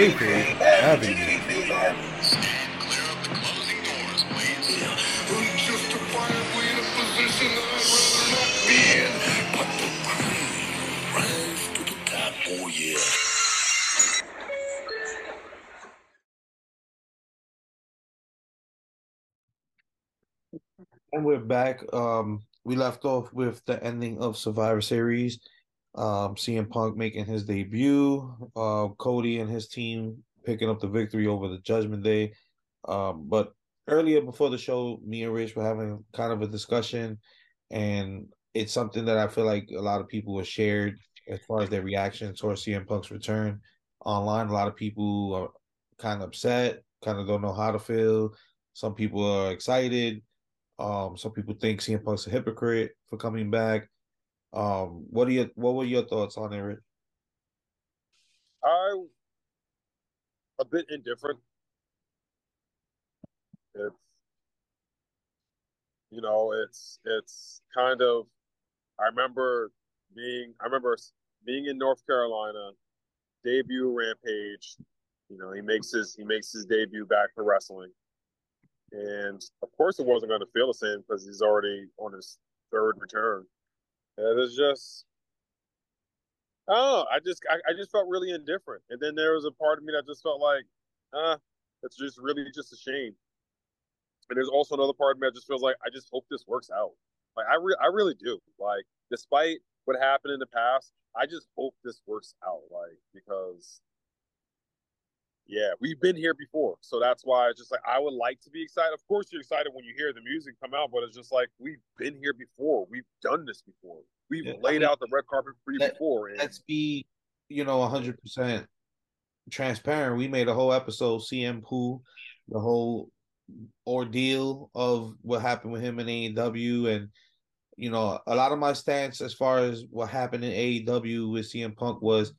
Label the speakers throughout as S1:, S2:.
S1: Avenue. And we're back. Um, we left off with the ending of Survivor Series. Um, CM Punk making his debut. Uh, Cody and his team picking up the victory over the Judgment Day. Um, but earlier before the show, me and Rich were having kind of a discussion, and it's something that I feel like a lot of people have shared as far as their reaction towards CM Punk's return online. A lot of people are kind of upset, kind of don't know how to feel. Some people are excited. Um, some people think CM Punk's a hypocrite for coming back. Um, what are your what were your thoughts on it, Rich?
S2: I a bit indifferent. It's you know, it's it's kind of I remember being I remember being in North Carolina, debut Rampage. You know, he makes his he makes his debut back for wrestling. And of course, it wasn't going to feel the same because he's already on his third return. And it's just, oh, I just, I, I just felt really indifferent. And then there was a part of me that just felt like, ah, it's just really just a shame. And there's also another part of me that just feels like I just hope this works out. Like I, re- I really do. Like despite what happened in the past, I just hope this works out. Like because yeah, we've been here before. So that's why it's just like I would like to be excited. Of course, you're excited when you hear the music come out, but it's just like we've been here before. We've done this before. We've yeah, laid I mean, out the red carpet for you let, before.
S1: And... Let's be, you know, 100% transparent. We made a whole episode, CM Poo, the whole ordeal of what happened with him in AEW. And, you know, a lot of my stance as far as what happened in AEW with CM Punk was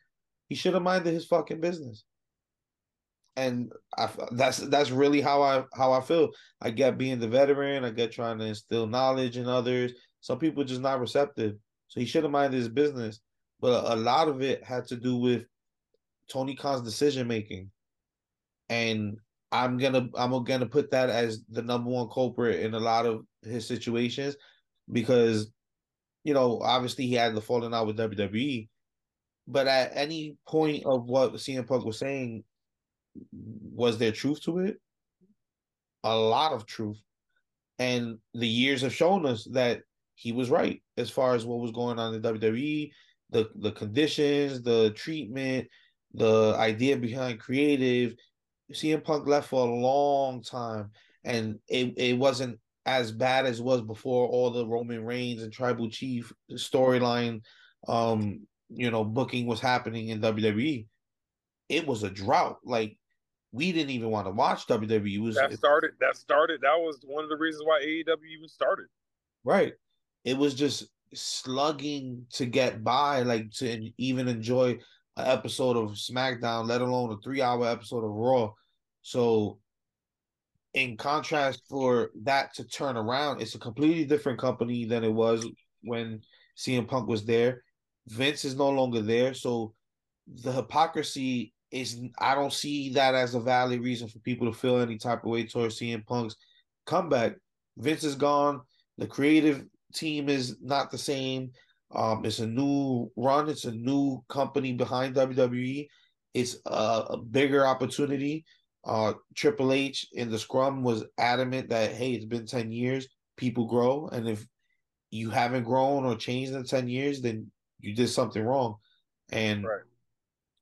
S1: he should have minded his fucking business and I, that's that's really how I how I feel. I get being the veteran. I get trying to instill knowledge in others. Some people just not receptive, so he should have minded his business. But a, a lot of it had to do with Tony Khan's decision making, and I'm gonna I'm gonna put that as the number one culprit in a lot of his situations because you know obviously he had the falling out with WWE, but at any point of what CM Punk was saying, was there truth to it? A lot of truth. And the years have shown us that he was right as far as what was going on in WWE, the the conditions, the treatment, the idea behind creative. CM Punk left for a long time, and it, it wasn't as bad as it was before all the Roman Reigns and Tribal Chief storyline, um, you know, booking was happening in WWE. It was a drought. Like we didn't even want to watch WWE. It was
S2: that started that started that was one of the reasons why AEW even started.
S1: Right. It was just slugging to get by, like to even enjoy an episode of SmackDown, let alone a three hour episode of Raw. So in contrast for that to turn around, it's a completely different company than it was when CM Punk was there. Vince is no longer there. So the hypocrisy is I don't see that as a valid reason for people to feel any type of way towards CM Punk's comeback. Vince is gone. The creative team is not the same. Um, it's a new run. It's a new company behind WWE. It's a, a bigger opportunity. Uh, Triple H in the scrum was adamant that hey, it's been ten years. People grow, and if you haven't grown or changed in ten years, then you did something wrong. And right.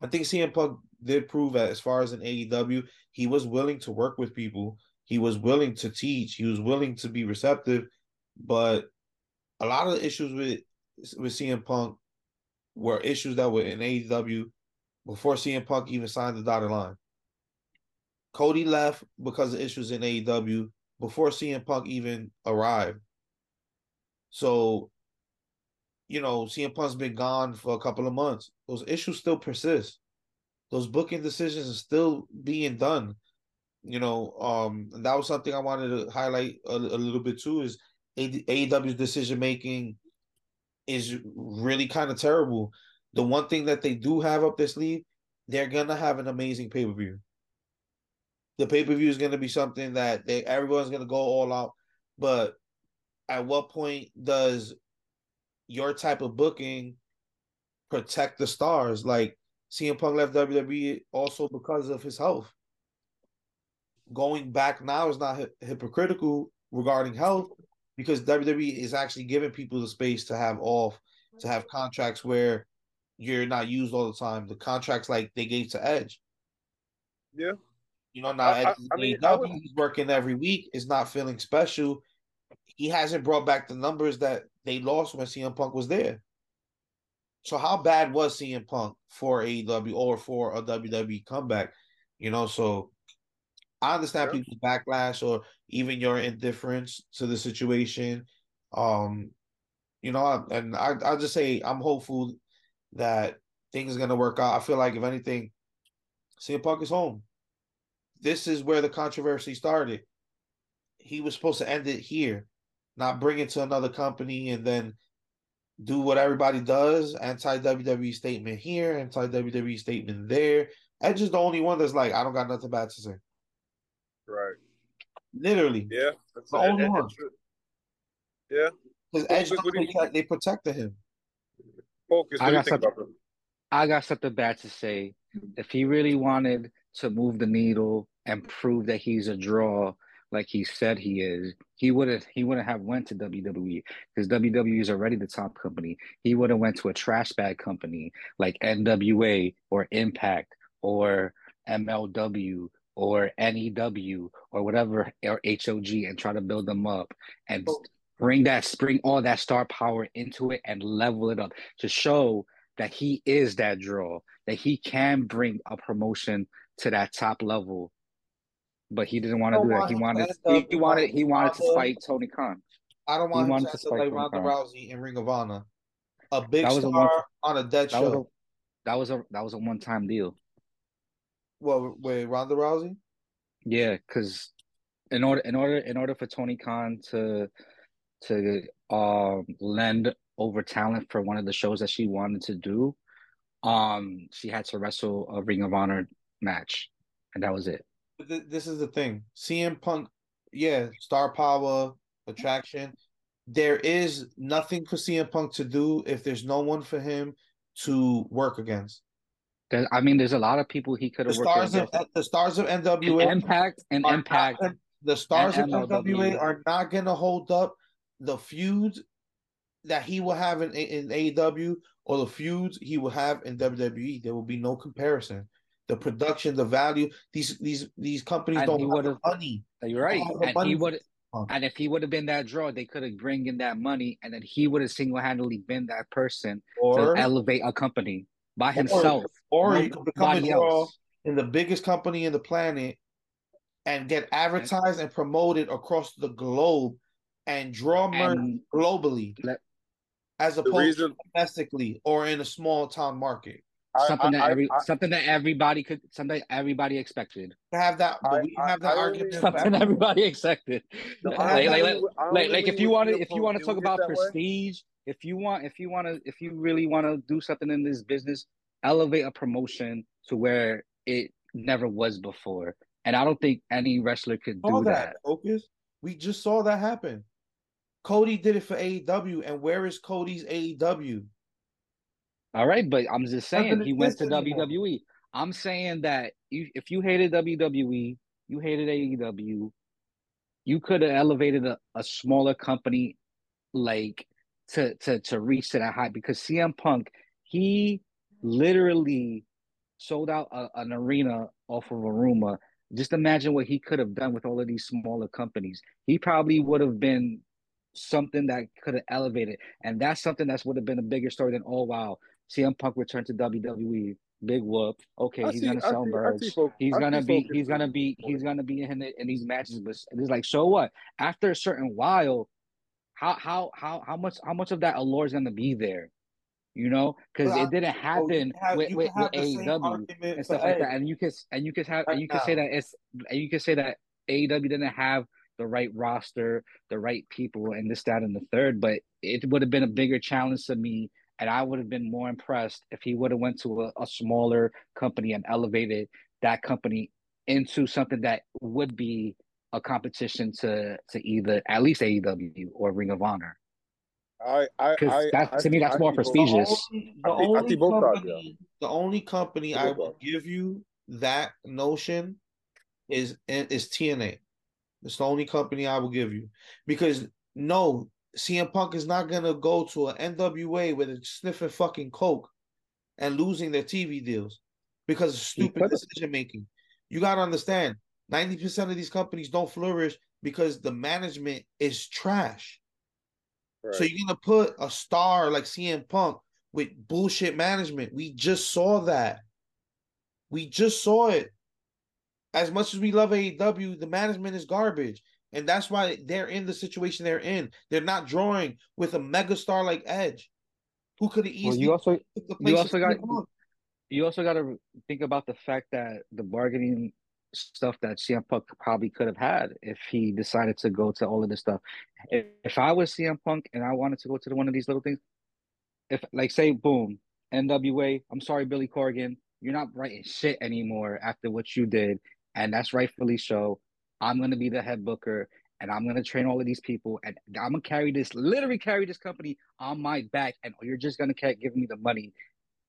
S1: I think CM Punk did prove that as far as an AEW, he was willing to work with people. He was willing to teach. He was willing to be receptive. But a lot of the issues with with CM Punk were issues that were in AEW before CM Punk even signed the dotted line. Cody left because of issues in AEW before CM Punk even arrived. So, you know, CM Punk's been gone for a couple of months. Those issues still persist those booking decisions are still being done. You know, um, that was something I wanted to highlight a, a little bit too. Is AEW's decision making is really kind of terrible. The one thing that they do have up their sleeve, they're gonna have an amazing pay per view. The pay per view is gonna be something that they everyone's gonna go all out. But at what point does your type of booking protect the stars? Like CM Punk left WWE also because of his health. Going back now is not hypocritical regarding health because WWE is actually giving people the space to have off, to have contracts where you're not used all the time. The contracts like they gave to Edge.
S2: Yeah.
S1: You know, now
S2: I- I- I mean,
S1: AEW,
S2: I would-
S1: he's working every week, is not feeling special. He hasn't brought back the numbers that they lost when CM Punk was there. So how bad was CM Punk for AEW or for a WWE comeback? You know, so I understand
S2: Yeah.
S1: people's backlash or even your indifference to the situation. Um, you know, and I I just say I'm hopeful that things are gonna work out. I feel like if anything, CM Punk is home. This is where the controversy started. He was supposed to end it here, not bring it to another company and then do what everybody does. Anti WWE statement here, anti WWE statement there. Edge is the only one that's like, I don't got nothing bad to say.
S2: Right.
S1: Literally,
S2: Yeah. That's
S1: The
S2: and-
S1: only
S2: and-
S1: one.
S2: and Yeah.
S1: because Edge
S2: what- what do you-
S1: protect, they protected him.
S2: Focus.
S3: I
S2: What do you
S3: got
S2: think about them?
S3: I got something bad to say. If he really wanted to move the needle and prove that he's a draw like he said he is, he wouldn't he wouldn't have went to WWE because WWE is already the top company. He would have went to a trash bag company like NWA or Impact or MLW or NEW or whatever or HOG and try to build them up and
S1: oh.
S3: bring that bring all that star power into it and level it up to show that he is that draw, that he can bring a promotion to that top level. But he didn't want to do that. He wanted
S1: to
S3: he, he wanted he wanted to fight Tony Khan.
S1: I don't
S3: He
S1: want him to
S3: to fight
S1: like Ronda Rousey in Ring of Honor, a big
S3: That was a
S1: star
S3: one-
S1: on a dead
S3: That was
S1: show.
S3: a that was a that was a one time deal.
S1: Well, wait, Ronda Rousey?
S3: Yeah, because in order in order in order for Tony Khan to to um lend over talent for one of the shows that she wanted to do, um she had to wrestle a Ring of Honor match, and that was it.
S1: Th- This is the thing. CM Punk, yeah, star power, attraction. There is nothing for CM Punk to do if there's no one for him to work against.
S3: I mean, there's a lot of people he could have worked
S1: stars of the stars of
S3: And
S1: NWA
S3: Impact and Impact.
S1: not- the stars of NWA are not gonna hold up the feuds that he will have in in AEW or the feuds he will have in WWE. There will be no comparison. The production, the value, these these these companies
S3: And
S1: don't
S3: he
S1: have the money.
S3: You're right. And
S1: money
S3: he would
S1: Punk.
S3: and if he would have been that draw, they could have bring in that money and then he would have single handedly been that person
S1: Or
S3: to elevate a company by himself.
S1: or he could become a draw
S3: else.
S1: in the biggest company in the planet and get advertised and promoted across the globe and draw
S3: money
S1: globally
S3: Let-
S1: as opposed
S2: reason
S1: to domestically or in a small town market.
S2: I,
S3: something that every
S2: I,
S3: something that everybody could something everybody expected.
S1: To have that,
S2: I-
S1: we
S2: I-
S1: have that
S2: I
S1: argument.
S3: Something
S1: back-
S3: everybody expected.
S2: No,
S3: like, like,
S2: only
S3: like, like, like if you want to if you want to talk about
S2: that way.
S3: prestige, if you want if you want to if you really want to do something in this business, elevate a promotion to where it never was before. And I don't think any wrestler could do
S1: that,
S3: that.
S1: focus. We just saw that happen. Cody did it for AEW, and where is Cody's AEW?
S3: All right, but I'm just saying he went to
S1: anymore.
S3: WWE. I'm saying that you, if you hated WWE, you hated AEW, you could have elevated a, a smaller company like to to to reach to that height because CM Punk he literally sold out a, an arena off of a Aruma. Just imagine what he could have done with all of these smaller companies. He probably would have been something that could have elevated, and that's something that's would have been a bigger story than oh wow, CM Punk returned to WWE. Big whoop. Okay,
S2: I
S3: he's
S2: see-
S3: gonna
S2: I
S3: sell
S2: see-
S3: merch.
S2: see
S3: He's
S2: I
S3: gonna be. He's gonna be. He's gonna be in the, in these matches. But it's like, so what? After a certain while, how how how how much how much of that allure is gonna be there? You know, because it didn't happen
S1: you have,
S3: with with, with AEW and stuff like that. And you can and you can have
S1: Right
S3: and you can say that it's and you can say that AEW didn't have the right roster, the right people, and this, that, and the third. But it would have been a bigger challenge to me and I would have been more impressed if he would have went to a, a smaller company and elevated that company into something that would be a competition to to either at least AEW or Ring of Honor.
S2: I, I, I,
S3: that,
S2: I
S3: to me, that's
S2: I
S3: more
S2: think
S3: prestigious.
S1: The
S2: I think- I
S1: only
S2: think both sides,
S1: company, the only company
S2: Both
S1: I will give you that notion is is TNA. It's the only company I will give you because no, CM Punk is not gonna go to an NWA with they're sniffing fucking coke and losing their TV deals because of stupid decision making. You gotta understand, ninety percent of these companies don't flourish because the management is trash. So you're gonna put a star like CM Punk with bullshit management. We just saw that. We just saw it. As much as we love AEW, the management is garbage. And that's why they're in the situation they're in. They're not drawing with a megastar like Edge, who could have
S3: Well,
S1: easily
S3: you also
S1: the
S3: you also got you also got to think about the fact that the bargaining stuff that CM Punk probably could have had if he decided to go to all of this stuff. If, if I was CM Punk and I wanted to go to one of these little things, if like say boom NWA, I'm sorry Billy Corgan, you're not writing shit anymore after what you did, and that's rightfully so. I'm gonna be the head booker. And I'm gonna train all of these people, and I'm gonna carry this, literally carry this company on my back, and you're just gonna keep giving me the money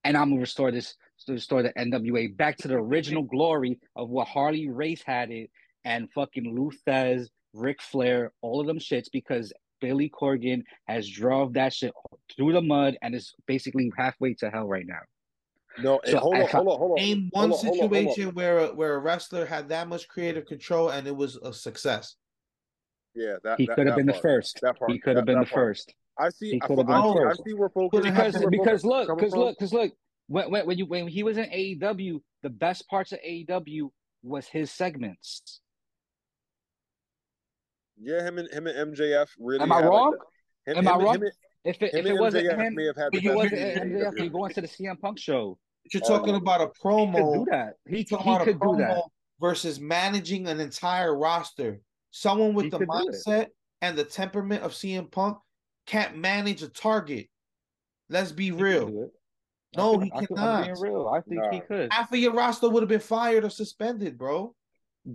S3: and I'm gonna restore this restore the NWA back to the original glory of what Harley Race had it and fucking Lou Thesz, Ric Flair, all of them shits because Billy Corgan has drove that shit through the mud and is basically halfway to hell right now.
S2: No, eh,
S3: So
S2: hold on,
S3: if I-
S2: hold on, hold on.
S1: Name one
S2: Hold on, on, on.
S1: situation where a, where a wrestler had that much creative control and it was a success.
S2: Yeah, that
S3: He
S2: that-
S3: could have
S2: that
S3: been the first.
S2: That part.
S3: He could have been the
S2: part.
S3: first.
S2: I see.
S3: He
S2: I,
S3: could have
S2: I,
S3: been
S2: see I see where folks
S1: Couldn't
S3: Because
S1: have-
S3: because look, because look, because look, when, when when you when he was in AEW, the best parts of AEW was his segments.
S2: Yeah, him and him and MJF really.
S3: Am I
S2: had, like,
S3: wrong?
S2: the- him,
S3: Am I wrong?
S2: Him, and-
S3: If it
S2: him
S3: if it wasn't
S2: MJF
S3: him,
S2: may have had
S1: but
S2: the
S1: you
S2: best
S3: wasn't
S1: wasn't
S3: MJF, you
S2: AEW.
S3: going to the CM Punk show.
S1: But you're
S2: Oh,
S1: talking
S2: no.
S1: about a promo.
S3: He could
S1: promo.
S3: do that. He,
S1: You're
S3: he
S1: talking about a
S3: could do that.
S1: versus managing an entire roster. Someone with
S3: He
S1: the
S3: could do it.
S1: mindset and the temperament of CM Punk can't manage a target. Let's be
S3: He
S1: real. No,
S3: I
S1: he
S3: could- I could-
S1: cannot.
S3: I'm real. I think he could.
S1: Half of your roster would have been fired or suspended, bro.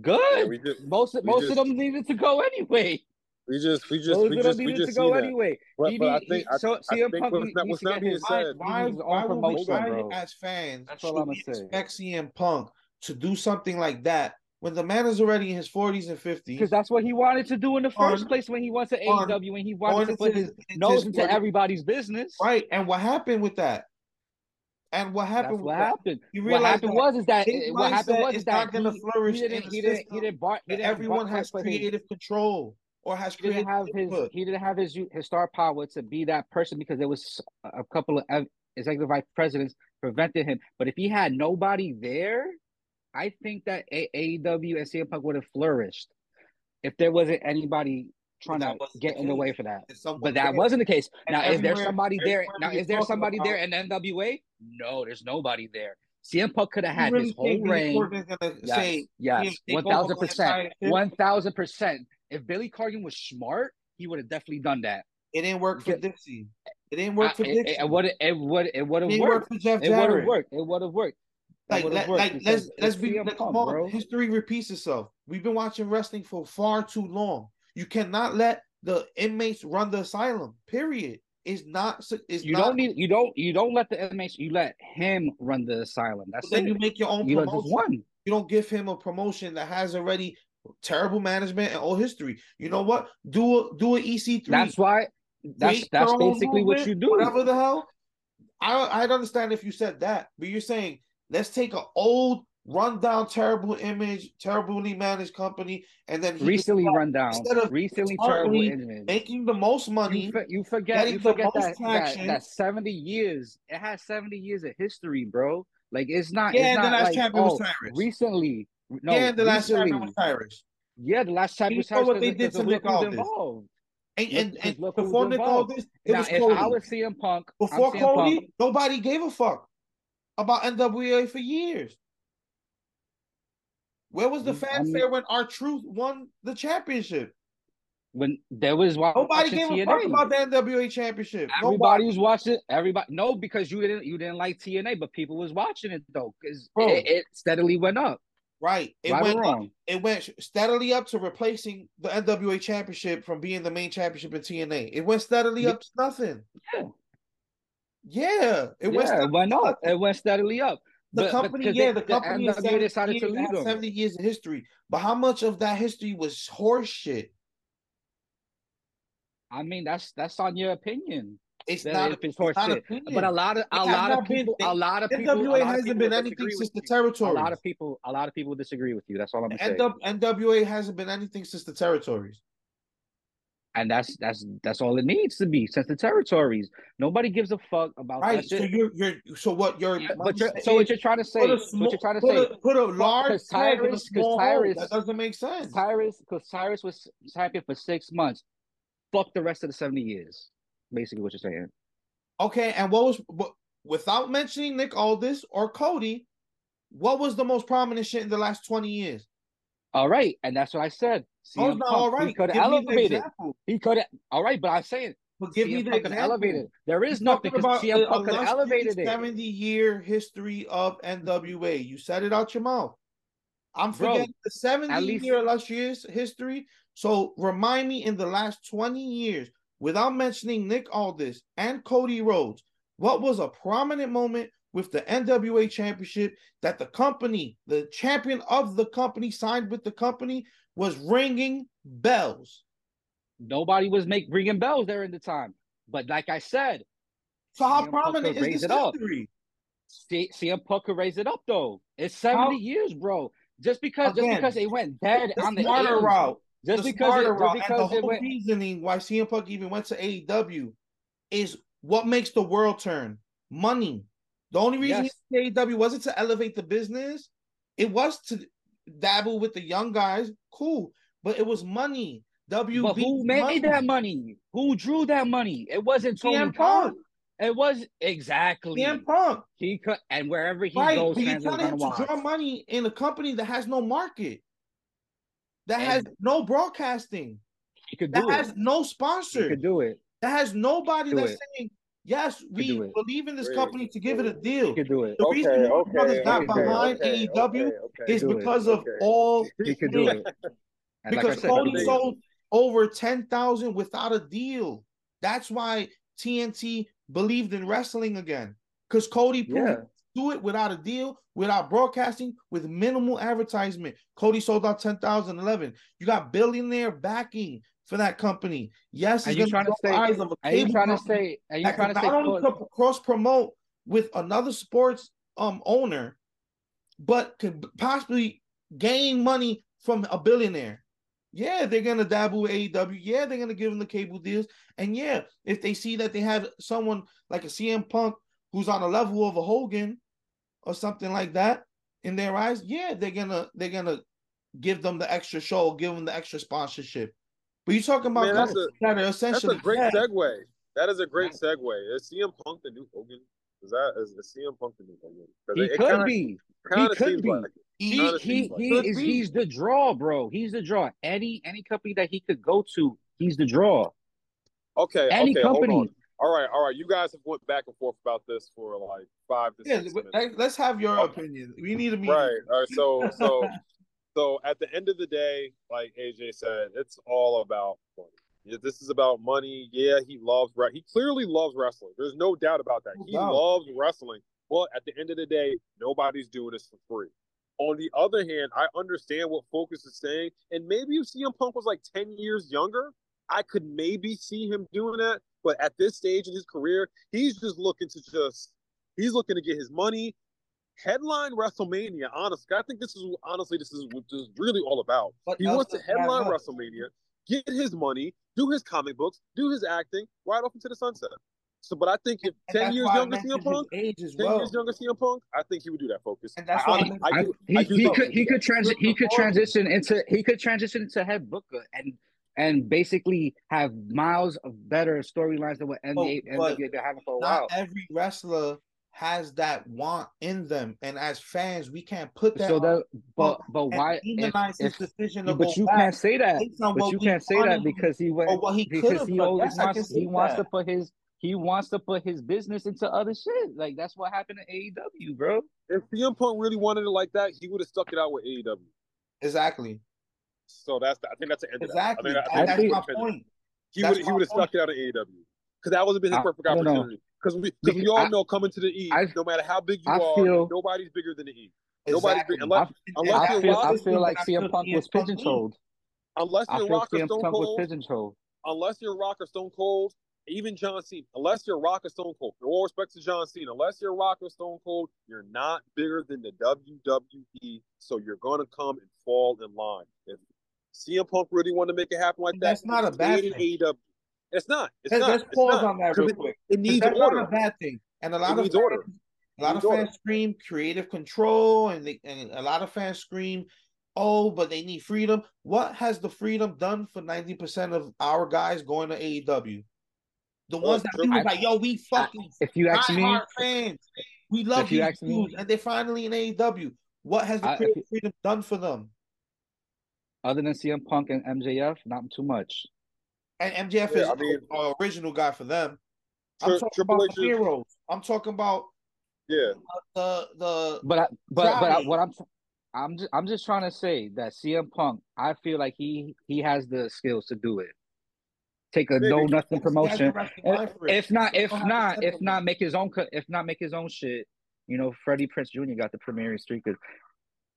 S3: Good.
S2: Yeah, just,
S3: most most
S2: just-
S3: of them needed to go anyway.
S2: We just, we just,
S3: Most
S2: we just, we
S3: needed to
S2: just
S3: go
S2: seen that.
S3: anyway.
S2: But,
S3: He
S2: but I
S3: need-
S2: think,
S3: he-
S2: I,
S3: so
S2: I
S3: CM
S2: think
S3: Punk
S2: what's not, what's not being
S3: his-
S1: Why,
S2: said.
S1: why,
S3: his own
S1: why, would we,
S3: promotion, bro.
S1: as fans
S3: That's
S1: should
S3: I'ma
S1: we
S3: say.
S1: expect CM Punk to do something like that when the man is already in his 40s and 50s?
S3: Because that's what he wanted to do in the first
S1: On-
S3: place when he went to
S1: on-
S3: AEW and he
S1: going
S3: wanted to put his
S1: his-
S3: nose into
S1: 40s.
S3: everybody's business.
S1: Right. And what happened with that? And what
S3: That's
S1: happened
S3: what
S1: with that?
S3: happened.
S1: You
S3: What happened
S1: that
S3: was is that what happened was
S1: is
S3: is that
S1: not gonna
S3: he,
S1: flourish
S3: he didn't he didn't he didn't bar, he didn't
S1: everyone has creative control or has
S3: he didn't
S1: creative
S3: have his
S1: input.
S3: he didn't have his his star power to be that person because there was a couple of executive vice presidents prevented him. But if he had nobody there, I think that A- AEW and CM Punk would have flourished if there wasn't anybody trying to get
S1: the
S3: in the way for that. But that
S1: there.
S3: wasn't the case.
S1: And
S3: Now, is there somebody there? Now, is there
S1: talking
S3: somebody there in NWA? No, there's nobody there. CM Punk could have had
S1: really
S3: his whole reign. Yes, one thousand percent, one thousand percent. If Billy Corgan was smart, he would have definitely done that.
S1: it didn't work for Dixie. It didn't work for
S3: I-
S1: Dixie.
S3: it would it would it would have
S1: work
S3: worked. It would have worked. It would have worked.
S1: Like, let, like let's let's be
S3: CM
S1: like,
S3: Punk,
S1: come on.
S3: bro.
S1: History repeats itself. We've been watching wrestling for far too long. You cannot let the inmates run the asylum. Period. Is not. Is
S3: You
S1: not,
S3: don't need you don't you don't let the inmates you let him run the asylum. That's
S1: then
S3: it.
S1: you make your own
S3: You
S1: promotion.
S3: one.
S1: You don't give him a promotion that has already terrible management and old history. You know what? Do a do a EC3.
S3: That's why that's
S1: Create
S3: that's basically what you do.
S1: Whatever the hell. I I'd understand if you said that, but you're saying let's take an old, rundown, terrible image, terribly managed company, and then
S3: Recently
S1: just
S3: run down.
S1: instead of
S3: Recently terrible image.
S1: making the most money.
S3: You, for, you forget you forget that, that that 70 years. It has 70 years of history, bro. Like it's not
S1: Yeah,
S3: it's
S1: and the
S3: not
S1: last
S3: like
S1: champion was
S3: oh,
S1: Tyrus.
S3: recently. No,
S1: yeah, the last
S3: recently.
S1: champion was Tyrus.
S3: Yeah, the last champion
S1: You
S3: was Tyrus
S1: what they did to
S3: because
S1: Nick
S3: look who's
S1: Aldis.
S3: involved.
S1: And and, and
S3: look
S1: before Nick
S3: involved.
S1: Aldis, it
S3: now,
S1: was Cody.
S3: I was CM Punk, I'm
S1: Before
S3: CM
S1: Cody,
S3: Punk,
S1: nobody gave a fuck about NWA for years. Where was the
S3: Mm, I mean-
S1: fanfare when R-Truth won the championship?
S3: when there was
S1: Nobody gave a fuck about the NWA championship.
S3: Everybody
S1: Nobody.
S3: was watching. Everybody, no, because you didn't you didn't like TNA, but people was watching it though, because it, it steadily went up.
S1: Right. It
S3: right
S1: went
S3: wrong?
S1: it went steadily up to replacing the NWA championship from being the main championship in TNA. It went steadily
S3: Yeah.
S1: up to nothing.
S3: Yeah.
S1: Yeah. It
S3: yeah, it went up. It went steadily up.
S1: The
S3: But- but
S1: company,
S3: because
S1: yeah,
S3: they-
S1: the
S3: the
S1: company has
S3: NWA
S1: 70
S3: to
S1: years,
S3: leave them.
S1: 70 years of history. But how much of that history was horse shit?
S3: I mean, that's that's on your opinion.
S1: It's
S3: That
S1: not,
S3: if it's
S1: it's
S3: horse
S1: not
S3: shit.
S1: opinion.
S3: But a lot of a lot of
S1: not been-
S3: people, a lot of people, a
S1: NWA
S3: lot of
S1: hasn't been anything since the
S3: you.
S1: territories.
S3: A lot of people, a lot of people disagree with you. That's all I'm gonna say.
S1: NW NWA hasn't been anything since the territories.
S3: And that's that's that's all it needs to be since the territories. Nobody gives a fuck about
S1: Right.
S3: that
S1: So
S3: shit.
S1: you're you're so what you're
S3: Yeah, but you're, so what you're trying to say,
S1: put a,
S3: what you're trying to
S1: put
S3: say,
S1: a, put a large
S3: because
S1: peg in a
S3: Tyrus- 'cause
S1: small hole.
S3: Tyrus-
S1: That doesn't make sense.
S3: Tyrus, because Tyrus was champion for six months. Fuck the rest of the seventy years. Basically, what you're saying.
S1: Okay, and what was what, without mentioning Nick Aldis or Cody, what was the most prominent shit in the last 20 years?
S3: All right, and that's what I said.
S1: Oh,
S3: CM
S1: not
S3: Punk,
S1: all right.
S3: He could have elevated. He could have. All right, but I'm saying
S1: But give
S3: CM
S1: me the
S3: Punk
S1: example.
S3: elevated. There is nothing because
S1: about
S3: CM
S1: the
S3: Punk could have
S1: illustrious
S3: elevated it.
S1: 70 year history of NWA. You said it out your mouth. I'm
S3: Bro,
S1: forgetting the 70
S3: at least-
S1: year illustrious history. So remind me in the last 20 years, without mentioning Nick Aldis and Cody Rhodes, what was a prominent moment with the NWA championship that the company, the champion of the company, signed with the company, was ringing bells?
S3: Nobody was make ringing bells there in the time. But like I said,
S1: So how
S3: CM
S1: prominent is this history?
S3: C- CM Punk could raise it up though. It's 70
S1: How-
S3: years, bro. Just because just because it went dead on the
S1: smarter
S3: 80s,
S1: route.
S3: just
S1: the
S3: because it,
S1: smarter
S3: just
S1: route, and the
S3: because it
S1: whole
S3: went
S1: reasoning why CM Punk even went to AEW is what makes the world turn. Money. The only reason
S3: Yes.
S1: he AEW wasn't to elevate the business. It was to dabble with the young guys. Cool. But it was money. WB
S3: But who made
S1: money.
S3: that money? Who drew that money? It wasn't Tony
S1: CM. Punk.
S3: It was exactly
S1: CM Punk.
S3: he could, and wherever he
S1: Right.
S3: goes,
S1: But you're telling him to draw money in a company that has no market. That
S3: And-
S1: has no broadcasting.
S3: He could
S1: That
S3: do
S1: has
S3: it.
S1: no
S3: He
S1: sponsor.
S3: could do it.
S1: That has nobody
S3: Do
S1: that's
S3: it.
S1: saying, yes, we believe in this company to give it a deal.
S3: Could do it.
S1: The reason Warner Brothers got
S3: okay,
S1: behind
S2: okay,
S1: AEW
S2: okay, okay.
S1: is because of
S2: Okay.
S1: all
S3: He could do it. And like
S1: because Cody
S3: could do it.
S1: sold over 10,000 without a deal. That's why TNT believed in wrestling again. Because Cody proved
S3: Yeah.
S1: do it without a deal, without broadcasting, with minimal advertisement. Cody sold out 10,011. You got billionaire backing for that company. Yes,
S3: you
S1: going
S3: trying to say,
S1: eyes of a cable
S3: trying to say, and you trying to say,
S1: not only cross promote with another sports um owner, but could possibly gain money from a billionaire. Yeah, they're gonna dabble with AEW. Yeah, they're gonna give them the cable deals. And yeah, if they see that they have someone like a CM Punk who's on a level of a Hogan or something like that in their eyes, yeah, they're gonna they're gonna give them the extra show, give them the extra sponsorship. But you're talking about
S2: Man, that's
S1: companies
S2: a-
S1: that are
S2: That's a great
S1: dead.
S2: segue. That is a great segue. Is CM Punk the new Hogan? Is that is, is CM Punk the new Hogan? 'Cause
S3: he
S2: it- it
S3: could
S2: kinda-
S3: be.
S2: kinda
S3: could be.
S2: like it.
S3: He he
S2: like
S3: he is
S1: be.
S3: he's the draw, bro. He's the draw. Any any company that he could go to, he's the draw.
S2: Okay,
S3: Any
S2: okay, hold
S3: company.
S2: on. All right, all right. You guys have went back and forth about this for like five to
S1: Yeah,
S2: six minutes.
S1: hey, let's have your
S2: Okay.
S1: opinion. We need to meeting.
S2: Right. All right. So so so at the end of the day, like AJ said, it's all about money. Yeah, This is about money. Yeah, he loves re- he clearly loves wrestling. There's no doubt about that. He
S1: doubt.
S2: loves wrestling. But at the end of the day, nobody's doing this for free. On the other hand, I understand what Focus is saying, and maybe if CM Punk was like 10 years younger, I could maybe see him doing that. But at this stage in his career, he's just looking to just he's looking to get his money, headline WrestleMania. Honestly, I think this is honestly this is what this is really all about.
S1: What
S2: he wants to
S1: does he have
S2: headline? WrestleMania, get his money, do his comic books, do his acting, right off into the sunset. So, but I think if
S1: And
S2: ten years younger
S1: mentioned
S2: CM Punk,
S1: age as
S2: ten
S1: well.
S2: years younger CM Punk, I think he would do that. Focus.
S1: And that's
S2: I,
S1: why I
S2: I, I
S3: I,
S2: do,
S3: he,
S2: I do
S3: he could he could transi- he could transition into he could transition into head booker and and basically have miles of better storylines than what NBA, oh,
S1: but
S3: NWA been having for a
S1: Not
S3: while.
S1: every wrestler has that want in them, and as fans, we can't put that.
S3: So
S1: on
S3: that, but but
S1: and
S3: why? If,
S1: demonize his
S3: if,
S1: decision to
S3: but you can't say that. But you can't say that because he went
S1: or what he could
S3: because
S1: have
S3: he
S1: done.
S3: always
S1: Yes, I
S3: wants he wants
S1: that.
S3: to put his he wants to put his business into other shit. Like that's what happened to AEW, bro.
S2: If CM Punk really wanted it like that, he would have stuck it out with AEW.
S1: Exactly.
S2: So that's I think that's the end
S1: Exactly.
S2: of that. I
S1: And
S2: think, I
S1: that's
S2: think
S1: my
S2: that's
S1: point.
S2: He would he would have stuck it out at AEW because that would have been his
S3: I-
S2: perfect
S3: I don't know.
S2: opportunity. Because we because we all
S3: I-
S2: know coming to the E,
S3: I-
S2: no matter how big you
S3: I
S2: are,
S3: feel-
S2: nobody's bigger than the E. Nobody's
S1: Exactly.
S2: big- unless-
S1: And
S2: unless
S3: I
S2: you're
S3: feel
S2: Rock
S3: I feel like CM Punk was
S1: CM Punk
S3: pigeonholed.
S2: unless you're
S3: feel
S2: Rock or Stone
S3: Punk
S2: Cold, unless you're Rock or Stone Cold, even John Cena, unless you're Rock or Stone Cold, no all respect to John Cena, unless you're Rock or Stone Cold, you're not bigger than the WWE, so you're gonna come and fall in line. If CM Punk really wanted to make it happen like
S1: And
S2: that,
S1: that's not a bad
S2: stayed in
S1: thing.
S2: AEW. It's not. It's
S1: Let's,
S2: not.
S1: let's
S2: It's
S1: pause
S2: not.
S1: on that real
S2: Because it-
S1: quick.
S2: It
S1: 'Cause
S2: needs
S1: that's
S2: order.
S1: not a bad thing. And a lot of
S2: needs
S1: fans,
S2: order.
S1: a lot of
S2: needs order.
S1: fans scream creative control, and they, and a lot of fans scream, "Oh, but they need freedom." What has the freedom done for ninety percent of our guys going to AEW? The
S2: Well,
S1: ones that we like, "Yo, we fucking
S3: If you ask me,
S1: fans, we love
S3: If you
S1: these
S3: ask me-
S1: and they're finally in AEW." What has the
S3: I-
S1: creative
S3: you-
S1: freedom done for them?
S3: other than CM Punk and MJF, not too much.
S1: And MJF
S2: Yeah,
S1: is
S2: I mean-
S1: the original guy for them. I'm talking
S2: Triple
S1: about
S2: H
S1: the heroes. I'm talking about
S2: Yeah.
S1: the the
S3: But I, but but I, what I'm I'm just I'm just trying to say that CM Punk, I feel like he he has the skills to do it. Take a
S2: Maybe.
S3: no nothing
S1: He has the
S3: promotion.
S1: wrestling mind for it.
S3: If not, if
S1: don't have to
S3: not,
S1: send
S3: if not, make his own. co- If not, make his own shit. You know, Freddie Prinze Jr. got the premiering streak.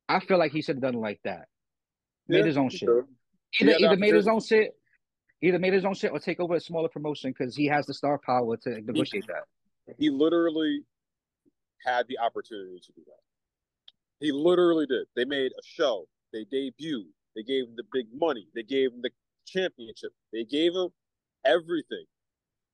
S3: I feel like he should have done it like that. Made
S2: Yeah,
S3: his own shit.
S2: should.
S3: Either
S2: Yeah,
S3: either made his own shit, either made his own shit, or take over a smaller promotion because he has the star power to negotiate that.
S2: He literally had the opportunity to do that. He literally did. They made a show. They debuted. They gave him the big money. They gave him the championship. They gave him everything.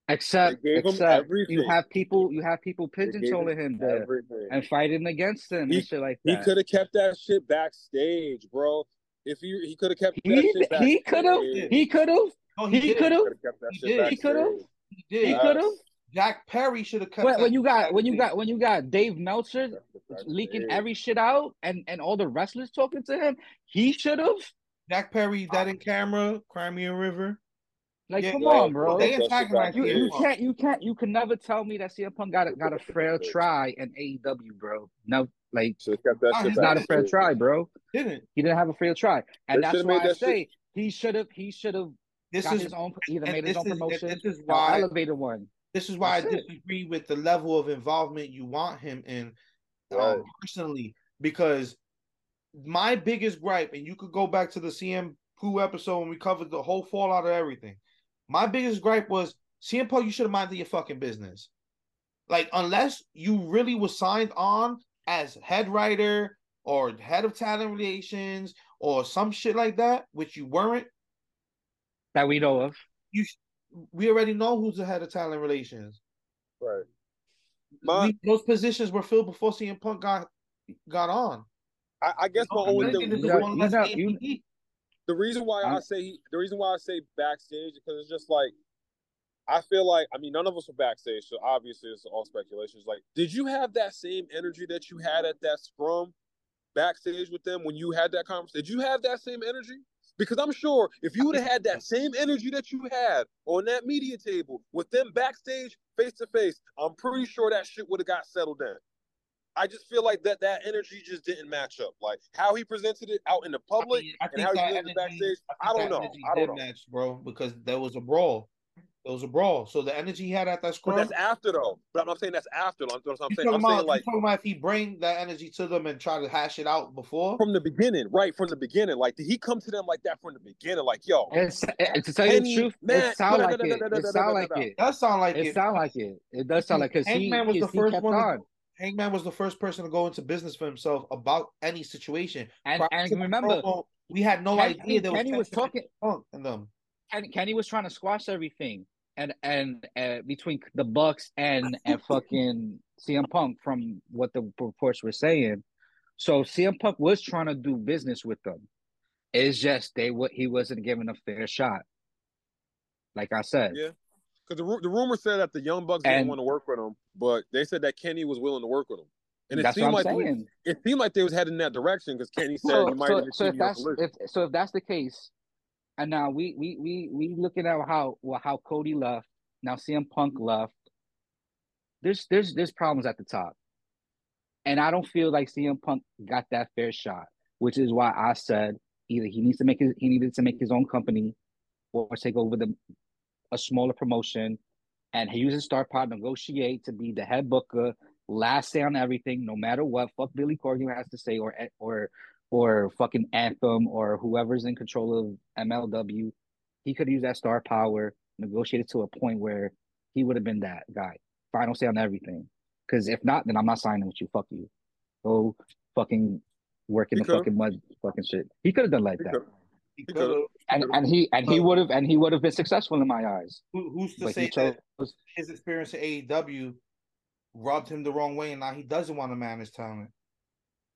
S3: Except,
S2: him
S3: except
S2: everything.
S3: you have people, you have people pigeonholing him there
S2: Everything.
S3: and fighting against him
S2: He-
S3: and shit like that.
S2: He could have kept that shit backstage, bro. If he he could have kept that
S3: He
S2: shit backstage.
S3: he could have, he could have,
S1: No,
S3: he could have,
S2: Coulda kept that
S1: He did.
S3: He coulda.
S1: He
S3: he
S1: did.
S2: Yes.
S3: could have.
S1: Jack Perry should have kept
S3: When,
S1: that
S3: when you got when you got when you got Dave Meltzer
S2: Kept it
S3: leaking every shit out and and all the wrestlers talking to him, he should have.
S1: Jack Perry, that uh, in camera, Cry Me a River.
S3: Like,
S1: Yeah,
S3: come
S2: yeah,
S3: on, bro.
S1: They
S2: That's
S1: antagonize
S3: You, you can't you can't you can never tell me that CM Punk got a, got a fair try in AEW, bro. No, like
S2: Should have kept that
S1: Nah,
S2: shit
S1: he's
S3: it's not a fair try, bro.
S1: Didn't.
S3: He didn't have a fair try, and
S2: They
S3: that's why I
S2: that
S3: say he should have he should have
S1: This
S3: got
S1: is
S3: his own either made his
S1: this
S3: own
S1: is-
S3: promotion
S1: this is why-
S3: elevated one.
S1: this is why
S3: That's
S1: I
S3: it.
S1: disagree with the level of involvement you want him in
S2: Right.
S1: um, personally because my biggest gripe, and you could go back to the CM Pooh episode when we covered the whole fallout of everything. My biggest gripe was CM Punk, you should have minded your fucking business. Like, unless you really was signed on as head writer or head of talent relations or some shit like that, which you weren't,
S3: that we know of.
S1: you we already know who's the head of talent relations.
S2: Right. My-
S1: We- those positions were filled before CM Punk got got on.
S2: I, I guess my only thing,
S3: you
S1: is
S3: know-
S1: one
S3: you
S1: less
S3: know-
S1: game
S3: you-
S2: the reason why I
S3: I'm-
S2: say he, the reason why I say backstage is because it's just like I feel like I mean none of us were backstage, so obviously it's all speculation. It's like, did you have that same energy that you had at that scrum backstage with them when you had that conversation? Did you have that same energy? Because I'm sure if you would have had that same energy that you had on that media table with them backstage face to face, I'm pretty sure that shit would have got settled down. I just feel like that that energy just didn't match up. Like how he presented it out in the public
S1: I, mean, I
S2: and how he presented
S1: energy,
S2: it backstage. I,
S1: think
S2: don't know. I don't
S1: did
S2: know.
S1: match, bro, because there was a brawl. There was a brawl. So the energy he had at that
S2: But that's after though. But I'm not saying that's after. I'm, I'm
S1: you
S2: saying
S1: talking
S2: I'm
S1: about,
S2: saying
S1: you
S2: like
S1: talking about if he bring that energy to them and try to hash it out before?
S2: from the beginning, right from the beginning. Like did he come to them like that from the beginning? Like yo,
S3: It's it, to tell you the
S2: Penny,
S3: truth,
S2: man,
S3: it sound like
S2: da- da-
S3: it.
S2: da- da-
S3: It sound like
S2: da-
S3: it.
S1: That sound like
S3: It
S1: it.
S3: sound like it. It does sound like because he,
S1: Hangman was the first one
S3: on.
S1: Hangman was the first person to go into business for himself about any situation.
S3: And
S1: Prior
S3: and remember,
S1: promo, we had no
S3: Kenny-
S1: idea that was
S3: Kenny was
S1: tension
S3: talking-
S1: and them.
S3: Kenny, Kenny was trying to squash everything, and and uh, between the Bucks and and fucking CM Punk, from what the reports were saying. So CM Punk was trying to do business with them. It's just they what he wasn't given a fair shot. Like I said,
S2: Yeah. because the, the rumor said that the Young Bucks didn't want to work with him, but they said that Kenny was willing to work with him. And it seemed like it seemed like they was heading in that direction because Kenny said so, might
S3: so, so if that's if, so if that's the case, and now we we we we looking at how well, how Cody left, now CM Punk left. There's there's there's problems at the top, and I don't feel like CM Punk got that fair shot, which is why I said either he needs to make his he needed to make his own company, or take over the a smaller promotion, and he uses Star Pod negotiate to be the head booker, last say on everything, no matter what. Fuck Billy Corgan has to say, or or or fucking Anthem, or whoever's in control of MLW. He could use that star power, negotiate it to a point where he would have been that guy. Final say on everything. Because if not, then I'm not signing with you. Fuck you. Go fucking work in he the could've. fucking mud, fucking shit. He could have done like he that. Could've. He could have, and and he and he would have and he would have been successful in my eyes.
S1: Who, who's to but say chose... that his experience at AEW rubbed him the wrong way, and now he doesn't want to manage talent.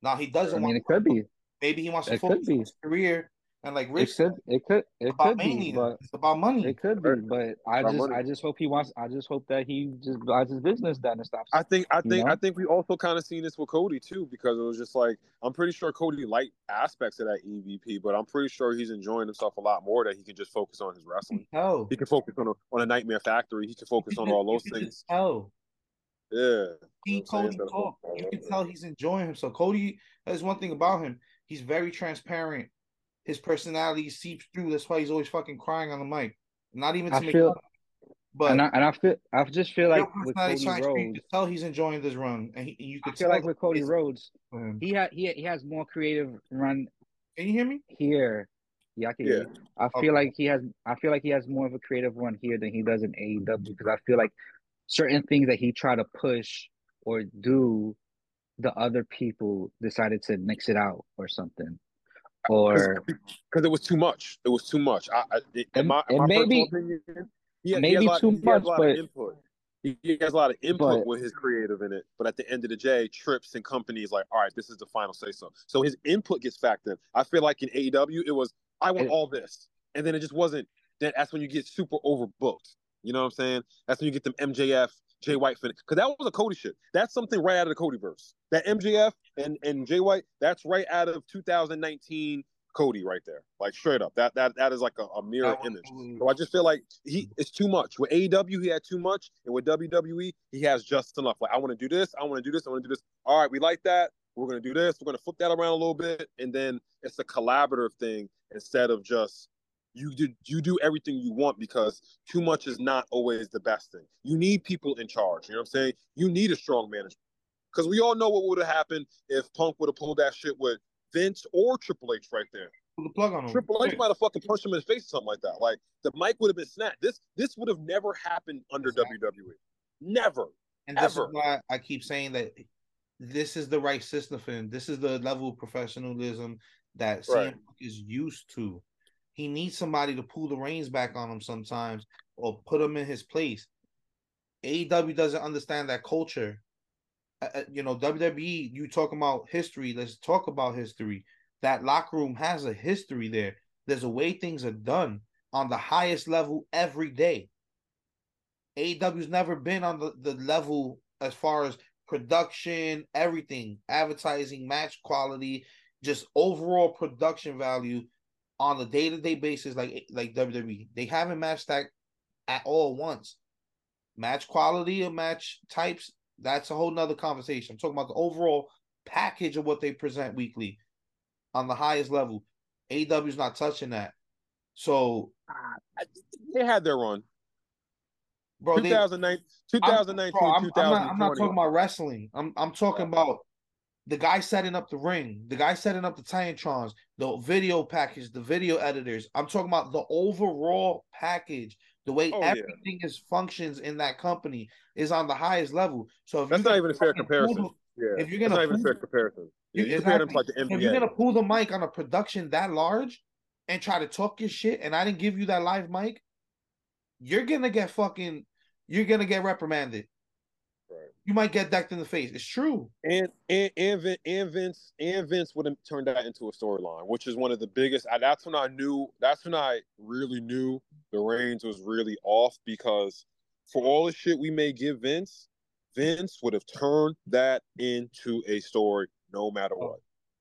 S1: Now he doesn't. I
S3: mean, it could be.
S1: Maybe he wants to it focus on his career and like
S3: Rich, it could, it could, it could be, but
S1: it's about money.
S3: It could be, but I just, money. I just hope he wants. I just hope that he just buys his business done and stops.
S2: I think, I think, know? I think we also kind of seen this with Cody too, because it was just like I'm pretty sure Cody liked aspects of that EVP, but I'm pretty sure he's enjoying himself a lot more that he can just focus on his wrestling.
S1: Oh,
S2: he can focus on a, on a Nightmare Factory. He can focus on all those things. Oh, yeah.
S1: He Cody talk. You can tell he's enjoying himself. Cody, there's one thing about him. He's very transparent his personality seeps through. That's why he's always fucking crying on the mic. Not even to I make feel,
S3: but and I, and I feel I just feel like with Cody Rhodes, you
S1: can tell he's enjoying this run, and he, you
S3: could feel like with Cody Rhodes, he had he he has more creative run.
S1: Can you hear me
S3: here? Yeah, I can. Yeah. I feel okay. like he has. I feel like he has more of a creative run here than he does in AEW because I feel like certain things that he tried to push or do, the other people decided to mix it out or something or
S2: because it was too much. It was too much. I, I in my, in my
S3: maybe, opinion, he, maybe he too much, but
S2: input. He, he, has a lot of input but, with his creative in it, but at the end of the day, trips and companies like, all right, this is the final say so. So his input gets factored. I feel like in AEW, it was I want it, all this, and then it just wasn't. Then that's when you get super overbooked. You know what I'm saying? That's when you get them MJF Jay White finish because that was a Cody shit. That's something right out of the Cody verse. That MJF and and Jay White, that's right out of 2019 Cody right there. Like straight up. That that that is like a, a mirror image. So I just feel like he it's too much. With AEW, he had too much, and with WWE, he has just enough. Like I want to do this, I want to do this, I want to do this. All right, we like that. We're gonna do this. We're gonna flip that around a little bit, and then it's a collaborative thing instead of just you do you do everything you want because too much is not always the best thing. You need people in charge. You know what I'm saying? You need a strong management because we all know what would have happened if Punk would have pulled that shit with Vince or Triple H right there.
S1: Pull the plug on him.
S2: Triple H might have fucking punched him in the face or something like that. Like the mic would have been snapped. This this would have never happened under exactly. WWE. Never.
S1: And this ever. is why I keep saying that this is the right system for him. This is the level of professionalism that right. CM is used to. He needs somebody to pull the reins back on him sometimes or put him in his place. AEW doesn't understand that culture. Uh, uh you know, WWE, you talk about history. Let's talk about history. That locker room has a history there. There's a way things are done on the highest level every day. AEW's never been on the, the level as far as production, everything, advertising, match quality, just overall production value on a day to day basis, like like WWE. They haven't matched that at all once. Match quality of match types, that's a whole nother conversation. I'm talking about the overall package of what they present weekly on the highest level. AEW's not touching that. So
S2: they had their run.
S1: Bro,
S2: 2019, 2019 I'm, bro, I'm, I'm, not,
S1: I'm not talking about wrestling. I'm I'm talking about the guy setting up the ring, the guy setting up the Titantrons, the video package, the video editors. I'm talking about the overall package, the way oh, everything yeah. is functions in that company is on the highest level. So
S2: that's not even a fair comparison. The, yeah, if you're gonna that's not even a fair comparison. You, you exactly. compare them to like.
S1: If you're gonna pull the mic on a production that large and try to talk your shit, and I didn't give you that live mic, you're gonna get fucking, you're gonna get reprimanded you might get decked in the face. It's true.
S2: And and and, and Vince and Vince would have turned that into a storyline, which is one of the biggest. I, that's when I knew. That's when I really knew the reins was really off because for all the shit we may give Vince, Vince would have turned that into a story no matter
S1: Oh.
S2: what.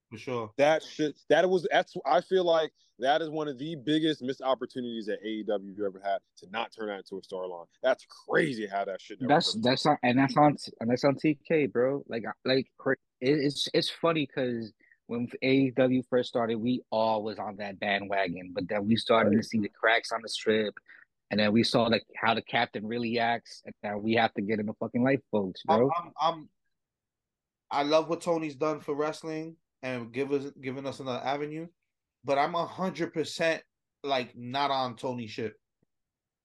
S1: For sure.
S2: That shit, that was that's I feel like that is one of the biggest missed opportunities that AEW ever had to not turn that into a storyline. That's crazy how that shit. Never
S3: That's
S2: turned
S3: that's on and that's on and that's on TK, bro. Like like it's it's funny because when AEW first started, we all was on that bandwagon, but then we started to see the cracks on the strip, and then we saw like how the captain really acts, and now we have to get in the fucking lifeboats,
S1: I'm,
S3: bro.
S1: I'm, I'm I love what Tony's done for wrestling and give us giving us another avenue, but I'm a hundred percent like not on Tony shit.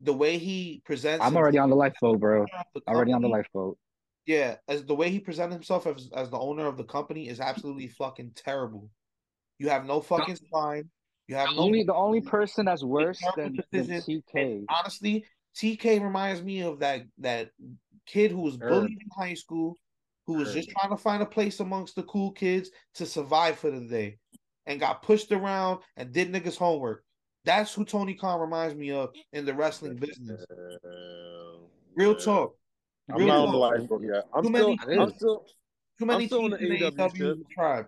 S1: The way he presents,
S3: I'm already on the lifeboat, bro.
S1: the owner of the
S3: Already on the lifeboat.
S1: Yeah, as the way he presented himself as as the owner of the company is absolutely fucking terrible. You have no fucking spine. You have
S3: The
S1: no
S3: only the only person that's worse than, than. TK.
S1: honestly, TK reminds me of that that kid who was
S3: Herb.
S1: bullied in high school, who was just trying to find a place amongst the cool kids to survive for the day, and got pushed around and did niggas homework. That's who Tony Khan reminds me of in the wrestling business. Real talk.
S2: I'm
S1: Real
S2: not on the
S1: talk.
S2: lifeboat yet. I'm
S1: Too
S2: still,
S1: many-
S2: I'm still,
S1: Too many
S2: I'm still in the
S1: in the
S2: AEW
S1: AEW tribe.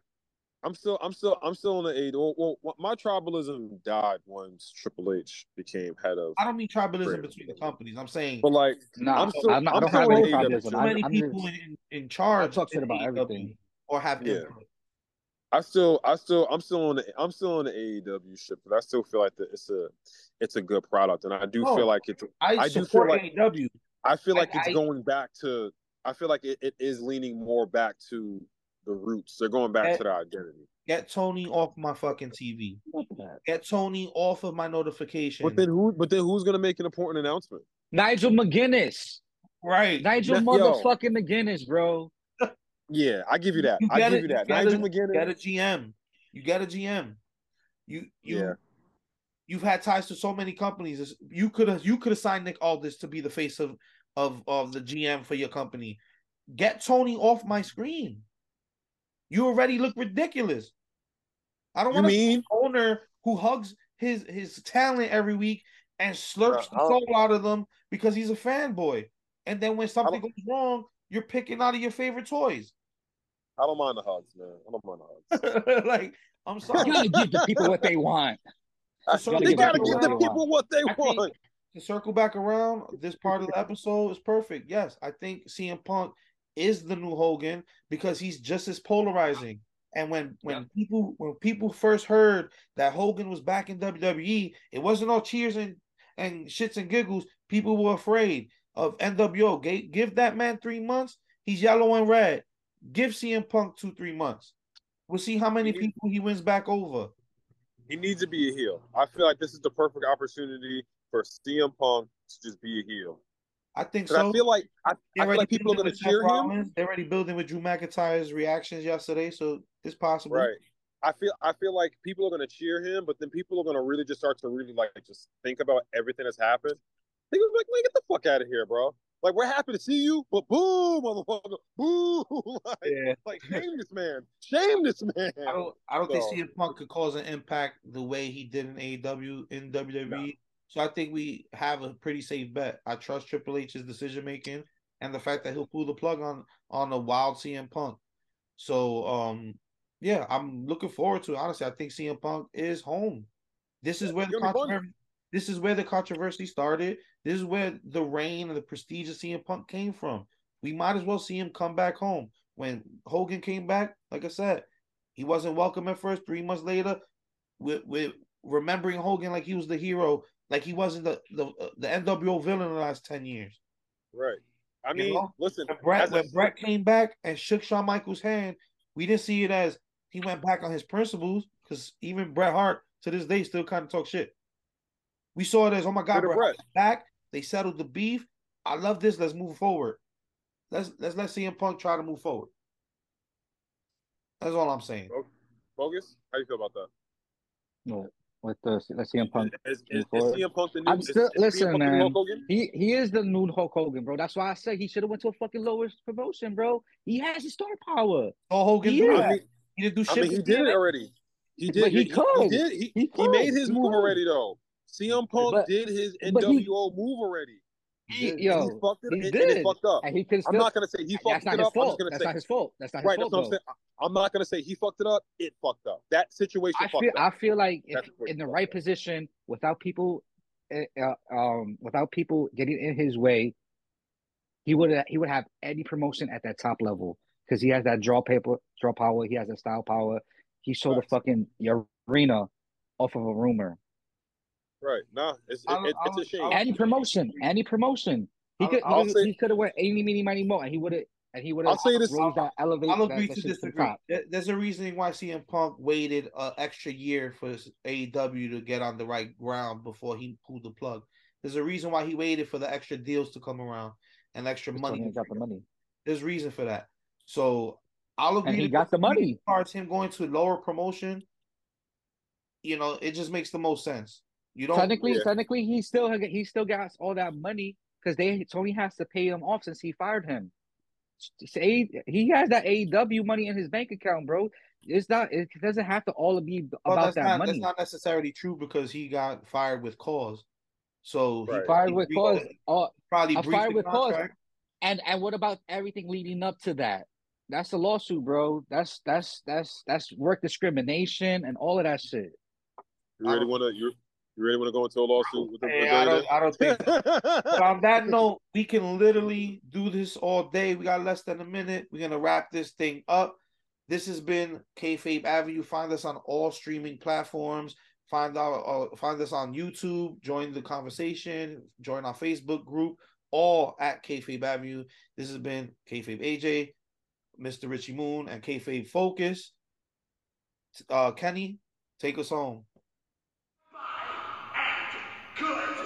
S2: I'm still, I'm still, I'm still in the A. Well, well, my tribalism died once Triple H became head of.
S1: I don't mean tribalism
S2: Great.
S1: between the companies. I'm saying
S2: But like,
S3: Nah,
S2: I'm still-
S3: I'm not, I
S2: I'm
S3: don't
S2: still
S3: have
S2: in
S3: any tribalism.
S1: too many
S3: I'm
S1: people
S3: just,
S1: in, in charge
S3: talk shit
S1: in
S3: about
S1: AEW
S3: everything.
S1: or have
S2: Yeah.
S1: input.
S2: I still, I still, I'm still on the, I'm still on the AEW ship, but I still feel like that it's a, it's a good product, and I do
S1: Oh,
S2: feel like it's,
S1: I,
S2: I do feel
S1: support
S2: like-
S1: AEW.
S2: I feel
S1: I-
S2: like it's
S1: I-
S2: going back to, I feel like it, it is leaning more back to the roots. They're going back
S1: Eh,
S2: to the identity.
S1: Get Tony off my fucking TV. Get Tony off of my notification.
S2: But then who? But then who's gonna make an important announcement?
S3: Nigel McGuinness.
S1: right.
S3: Nigel
S2: Na- yo.
S3: motherfucking McGuinness, bro.
S2: Yeah, I give you that.
S1: You
S2: I give
S1: it,
S2: you
S1: you
S2: that.
S1: get
S2: Nigel
S1: it,
S2: McGuinness.
S1: Get a GM. You get a GM. You you
S2: Yeah.
S1: you've had ties to so many companies. You could have you could have signed Nick Aldis to be the face of of of the GM for your company. Get Tony off my screen. You already look ridiculous. I don't want to
S2: mean?
S1: owner who hugs his his talent every week and slurps the
S2: oh.
S1: soul out of them because he's a fanboy. And then when something goes wrong, you're picking out of your favorite toys.
S2: I don't mind the hugs, man. I don't mind the hugs.
S1: like, I'm sorry, You
S3: gotta give the people what they want.
S1: So
S2: they
S1: give
S2: gotta give the
S1: they
S2: people what they
S1: I
S2: want.
S1: to circle back around, this part of the episode is perfect. Yes, I think CM Punk is the new Hogan because he's just as polarizing. And when when people when people first heard that Hogan was back in WWE, it wasn't all cheers and and shits and giggles. People were afraid of NWO. Ga- Give that man three months, he's yellow and red. Give CM Punk two three months. We'll see how many people he wins back over.
S2: He needs to be a heel. I feel like this is the perfect opportunity for CM Punk to just be a heel.
S1: I think so.
S2: I feel like I, I feel like people are
S1: with Seth
S2: cheer him.
S1: They're already building with Drew McIntyre's reactions yesterday, so it's possible.
S2: Right. I feel I feel like people are gonna cheer him, but then people are gonna really just start to really like just think about everything that's happened. Think of like, man, get the fuck out of here, bro. Like we're happy to see you, but boo, motherfucker, boo. like,
S1: Yeah.
S2: like shame this man. Shame this man.
S1: I don't. I don't
S2: So-
S1: think CM Punk could cause an impact the way he did in AEW in WWE. So I think we have a pretty safe bet. I trust Triple H's decision making and the fact that he'll pull the plug on on a wild CM Punk. So um, yeah, I'm looking forward to. It. Honestly, I think CM Punk is home. This is where the
S2: gonna be fun.
S1: controversy. This is where the controversy started. This is where the reign and the prestige of CM Punk came from. We might as well see him come back home. When Hogan came back, like I said, he wasn't welcome at first. Three months later, with with remembering Hogan like he was the hero, like he wasn't the the, the NWO villain in the last ten years.
S2: Right. I
S1: You
S2: mean,
S1: know?
S2: listen,
S1: When Bret,
S2: as a-
S1: Bret came back and shook Shawn Michaels' hand, we didn't see it as he went back on his principles because even Bret Hart to this day still kind of talk shit. We saw it as, oh my God,
S2: Bit of
S1: Bret
S2: Bret.
S1: back. They settled the beef. I love this. Let's move forward. Let's let's let CM Punk try to move forward. That's all I'm saying.
S2: bogus. How you feel about that?
S3: No, with the let's CM Punk.
S2: Is, is, is. CM Punk the new?
S3: I'm still-
S2: is CM
S3: listen,
S2: Punk the
S3: man. He he is the new Hulk Hogan, bro. That's why I say he should have went to a fucking lowest promotion, bro. He has his star power.
S1: Oh, Hogan
S3: He
S1: do
S2: I mean,
S1: He didn't do
S2: I mean, he did it already. He did.
S3: But he
S2: he,
S3: could.
S2: did. He,
S3: He
S2: he
S3: could.
S2: made his
S3: He
S2: move
S3: could.
S2: already, though. CM Punk
S3: But-
S2: did his
S3: but he-
S2: NWO move already.
S3: He, yo,
S2: he fucked it,
S3: he
S2: and,
S3: did.
S2: and it fucked up.
S3: and he could still.
S2: I'm not gonna say he fucked it up. I'm just gonna
S3: That's
S2: say
S3: not his fault. That's not his
S2: right.
S3: fault.
S2: That's what I'm saying. I'm not gonna say he fucked it up. It fucked up. That situation
S3: I
S2: fucked
S3: feel
S2: up.
S3: I feel like if in the right
S2: up.
S3: position without people uh, uh, um without people getting in his way, he would he would have any promotion at that top level because he has that draw paper draw power, he has that style power. He sold the
S2: Facts.
S3: fucking arena off of a rumor.
S2: Right. Nah, it's
S1: I'll-
S2: it, it's
S1: I'll-
S2: a shame.
S3: Any promotion, any promotion. He
S1: I'll-
S3: could
S2: I'll
S3: he, he could have went any many money more and he would have and he would have
S2: I'll say this-
S3: raised that elevate
S1: I'll agree to
S3: shit to the
S1: disagree. There's a reason why CM Punk waited an extra year for his AEW to get on the right ground before he pulled the plug. There's a reason why he waited for the extra deals to come around and extra
S3: Just
S1: money.
S3: told him
S1: to
S3: he got the money.
S1: There's reason for that. So I'll agree.
S3: And he
S1: to
S3: got the money.
S1: As far as him going to lower promotion, you know, it just makes the most sense. You don't
S3: Technically,
S2: yeah.
S3: technically, he still he still got all that money because they Tony has to pay him off since he fired him. Say he has that AEW money in his bank account, bro. It's not. It doesn't have to all be
S1: Well,
S3: about
S1: that's
S3: that
S1: not
S3: money.
S1: that's not necessarily true because he got fired with cause. So he,
S3: fired
S1: he
S3: with cause. Oh,
S1: probably
S3: a fired
S1: the
S3: with cause. and and what about everything leading up to that? That's a lawsuit, bro. That's that's that's that's work discrimination and all of that shit.
S2: You really want to you you really want to go into a lawsuit with the,
S1: Hey, I don't I don't think so. But on that note, we can literally do this all day. We got less than a minute. We're gonna wrap this thing up. This has been Kayfabe Avenue. Find us on all streaming platforms. Find out, uh, find us on YouTube. Join the conversation. Join our Facebook group. All at Kayfabe Avenue. This has been Kayfabe AJ, Mr. Richie Moon, and Kayfabe Focus. Uh, Kenny, take us home.
S4: Good.